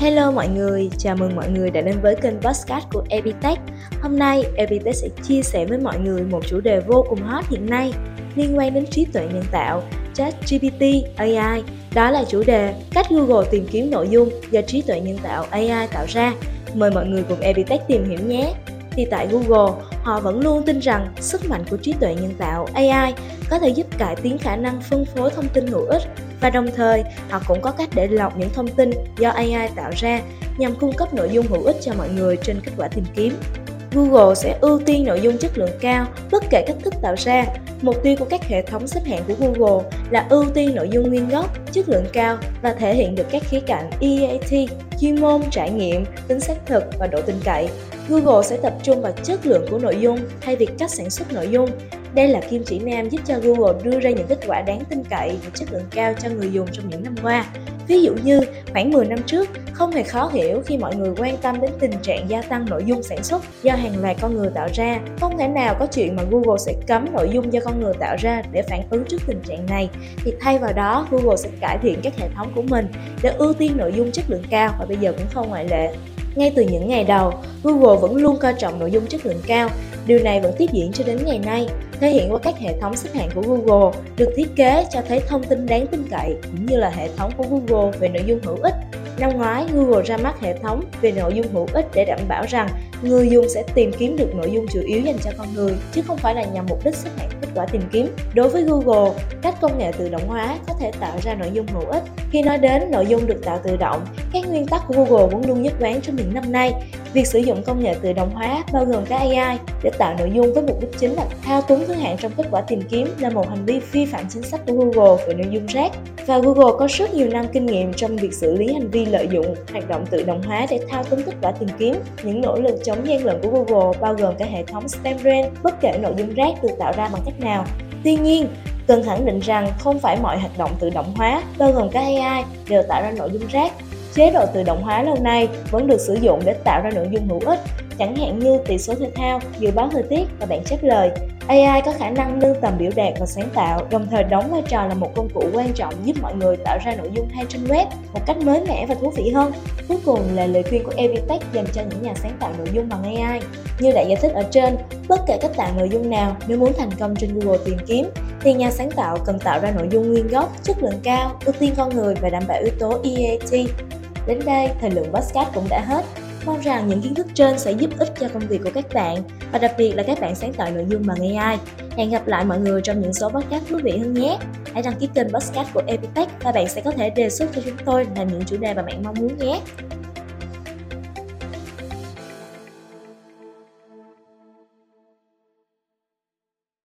Hello mọi người, chào mừng mọi người đã đến với kênh podcast của Epitech. Hôm nay Epitech sẽ chia sẻ với mọi người một chủ đề vô cùng hot hiện nay liên quan đến trí tuệ nhân tạo, chat GPT, AI. Đó là chủ đề cách Google tìm kiếm nội dung do trí tuệ nhân tạo AI tạo ra. Mời mọi người cùng Epitech tìm hiểu nhé. Thì tại Google, họ vẫn luôn tin rằng sức mạnh của trí tuệ nhân tạo AI có thể giúp cải tiến khả năng phân phối thông tin hữu ích và đồng thời, họ cũng có cách để lọc những thông tin do AI tạo ra nhằm cung cấp nội dung hữu ích cho mọi người trên kết quả tìm kiếm. Google sẽ ưu tiên nội dung chất lượng cao bất kể cách thức tạo ra. Mục tiêu của các hệ thống xếp hạng của Google là ưu tiên nội dung nguyên gốc, chất lượng cao và thể hiện được các khía cạnh EAT, chuyên môn, trải nghiệm, tính xác thực và độ tin cậy. Google sẽ tập trung vào chất lượng của nội dung thay vì cách sản xuất nội dung. Đây là kim chỉ nam giúp cho Google đưa ra những kết quả đáng tin cậy và chất lượng cao cho người dùng trong những năm qua. Ví dụ như, khoảng 10 năm trước, không hề khó hiểu khi mọi người quan tâm đến tình trạng gia tăng nội dung sản xuất do hàng loạt con người tạo ra. Không thể nào có chuyện mà Google sẽ cấm nội dung do con người tạo ra để phản ứng trước tình trạng này. Thì thay vào đó, Google sẽ cải thiện các hệ thống của mình để ưu tiên nội dung chất lượng cao và bây giờ cũng không ngoại lệ. Ngay từ những ngày đầu, Google vẫn luôn coi trọng nội dung chất lượng cao. Điều này vẫn tiếp diễn cho đến ngày nay, thể hiện qua các hệ thống xếp hạng của Google được thiết kế cho thấy thông tin đáng tin cậy cũng như là hệ thống của Google về nội dung hữu ích. Năm ngoái, Google ra mắt hệ thống về nội dung hữu ích để đảm bảo rằng người dùng sẽ tìm kiếm được nội dung chủ yếu dành cho con người, chứ không phải là nhằm mục đích xếp hạng kết quả tìm kiếm. Đối với Google, cách công nghệ tự động hóa có thể tạo ra nội dung hữu ích. Khi nói đến nội dung được tạo tự động, các nguyên tắc của Google vẫn luôn nhất quán trong những năm nay. Việc sử dụng công nghệ tự động hóa bao gồm cả AI để tạo nội dung với mục đích chính là thao túng thứ hạng trong kết quả tìm kiếm là một hành vi vi phạm chính sách của Google về nội dung rác. Và Google có rất nhiều năm kinh nghiệm trong việc xử lý hành vi lợi dụng hoạt động tự động hóa để thao túng kết quả tìm kiếm. Những nỗ lực chống gian lận của Google bao gồm cả hệ thống StemRank bất kể nội dung rác được tạo ra bằng cách nào. Tuy nhiên, cần khẳng định rằng không phải mọi hoạt động tự động hóa bao gồm cả AI đều tạo ra nội dung rác chế độ tự động hóa lâu nay vẫn được sử dụng để tạo ra nội dung hữu ích chẳng hạn như tỷ số thể thao, dự báo thời tiết và bản chép lời. AI có khả năng nâng tầm biểu đạt và sáng tạo, đồng thời đóng vai trò là một công cụ quan trọng giúp mọi người tạo ra nội dung hay trên web một cách mới mẻ và thú vị hơn. Cuối cùng là lời khuyên của Evitech dành cho những nhà sáng tạo nội dung bằng AI. Như đã giải thích ở trên, bất kể cách tạo nội dung nào nếu muốn thành công trên Google tìm kiếm, thì nhà sáng tạo cần tạo ra nội dung nguyên gốc, chất lượng cao, ưu tiên con người và đảm bảo yếu tố EAT. Đến đây, thời lượng podcast cũng đã hết. Mong rằng những kiến thức trên sẽ giúp ích cho công việc của các bạn và đặc biệt là các bạn sáng tạo nội dung bằng AI. Hẹn gặp lại mọi người trong những số podcast thú vị hơn nhé. Hãy đăng ký kênh podcast của Epitech và bạn sẽ có thể đề xuất cho chúng tôi là những chủ đề mà bạn mong muốn nhé.